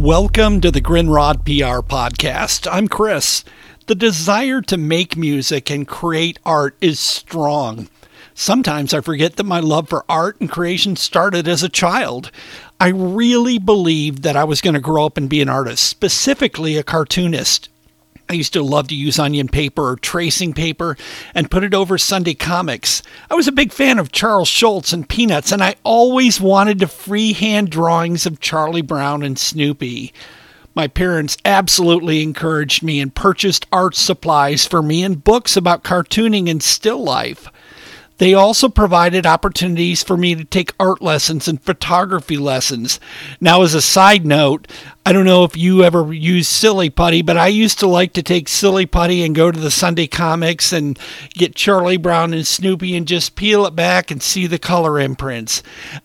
Welcome to the Grindrod PR podcast. I'm Chris. The desire to make music and create art is strong. Sometimes I forget that my love for art and creation started as a child. I really believed that I was going to grow up and be an artist, specifically a cartoonist. I used to love to use onion paper or tracing paper and put it over Sunday comics. I was a big fan of Charles Schulz and Peanuts, and I always wanted to freehand drawings of Charlie Brown and Snoopy. My parents absolutely encouraged me and purchased art supplies for me and books about cartooning and still life. They also provided opportunities for me to take art lessons and photography lessons. Now, as a side note, I don't know if you ever used Silly Putty, but I used to like to take Silly Putty and go to the Sunday comics and get Charlie Brown and Snoopy and just peel it back and see the color imprints.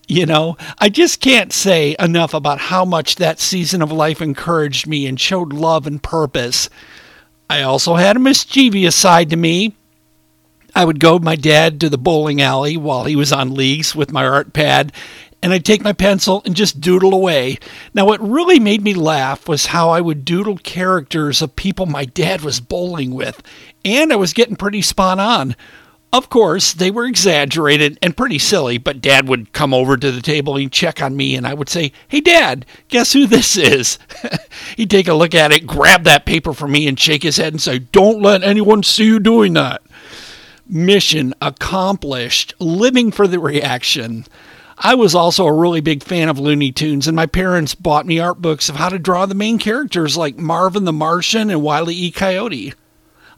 You know, I just can't say enough about how much that season of life encouraged me and showed love and purpose. I also had a mischievous side to me. I would go my dad to the bowling alley while he was on leagues with my art pad, and I'd take my pencil and just doodle away. Now, what really made me laugh was how I would doodle characters of people my dad was bowling with, and I was getting pretty spot on. Of course, they were exaggerated and pretty silly, but Dad would come over to the table and check on me, and I would say, Hey, Dad, guess who this is? He'd take a look at it, grab that paper from me, and shake his head and say, Don't let anyone see you doing that mission accomplished, living for the reaction. I was also a really big fan of Looney Tunes, and my parents bought me art books of how to draw the main characters like Marvin the Martian and Wile E. Coyote.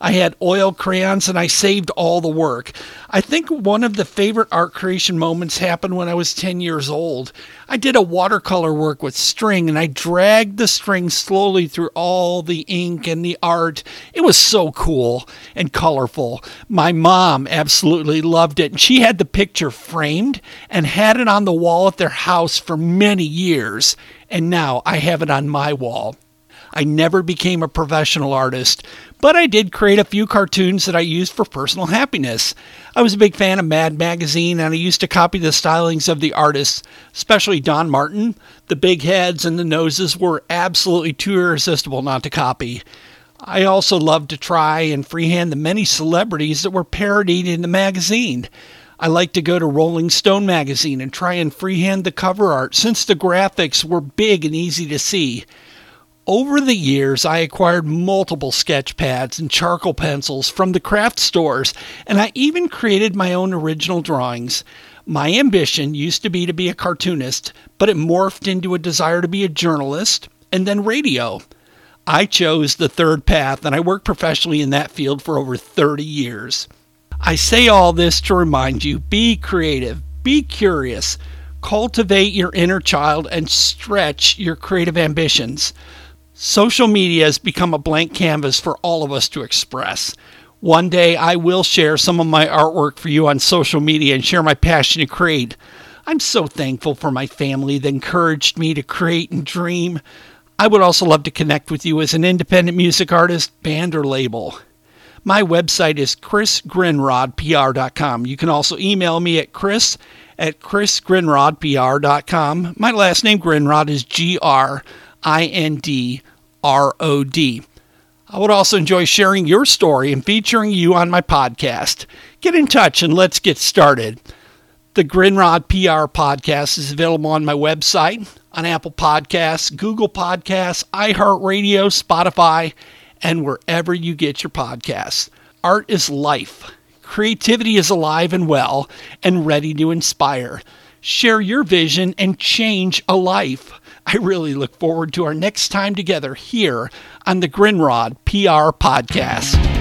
I had oil crayons and I saved all the work. I think one of the favorite art creation moments happened when I was 10 years old. I did a watercolor work with string and I dragged the string slowly through all the ink and the art. It was so cool and colorful. My mom absolutely loved it and she had the picture framed and had it on the wall at their house for many years. And now I have it on my wall. I never became a professional artist, but I did create a few cartoons that I used for personal happiness. I was a big fan of Mad Magazine and I used to copy the stylings of the artists, especially Don Martin. The big heads and the noses were absolutely too irresistible not to copy. I also loved to try and freehand the many celebrities that were parodied in the magazine. I like to go to Rolling Stone magazine and try and freehand the cover art since the graphics were big and easy to see. Over the years, I acquired multiple sketch pads and charcoal pencils from the craft stores, and I even created my own original drawings. My ambition used to be to be a cartoonist, but it morphed into a desire to be a journalist and then radio. I chose the third path, and I worked professionally in that field for over 30 years. I say all this to remind you be creative, be curious, cultivate your inner child, and stretch your creative ambitions. Social media has become a blank canvas for all of us to express. One day I will share some of my artwork for you on social media and share my passion to create. I'm so thankful for my family that encouraged me to create and dream. I would also love to connect with you as an independent music artist, band, or label. My website is chrisgrindrodpr.com. You can also email me at chris at chrisgrindrodpr.com. My last name, Grindrod, is G R I N D R O D. I would also enjoy sharing your story and featuring you on my podcast. Get in touch and let's get started. The Grindrod PR podcast is available on my website, on Apple Podcasts, Google Podcasts, iHeartRadio, Spotify, and wherever you get your podcasts. Art is life. Creativity is alive and well and ready to inspire. Share your vision and change a life. I really look forward to our next time together here on the Grindrod PR Podcast.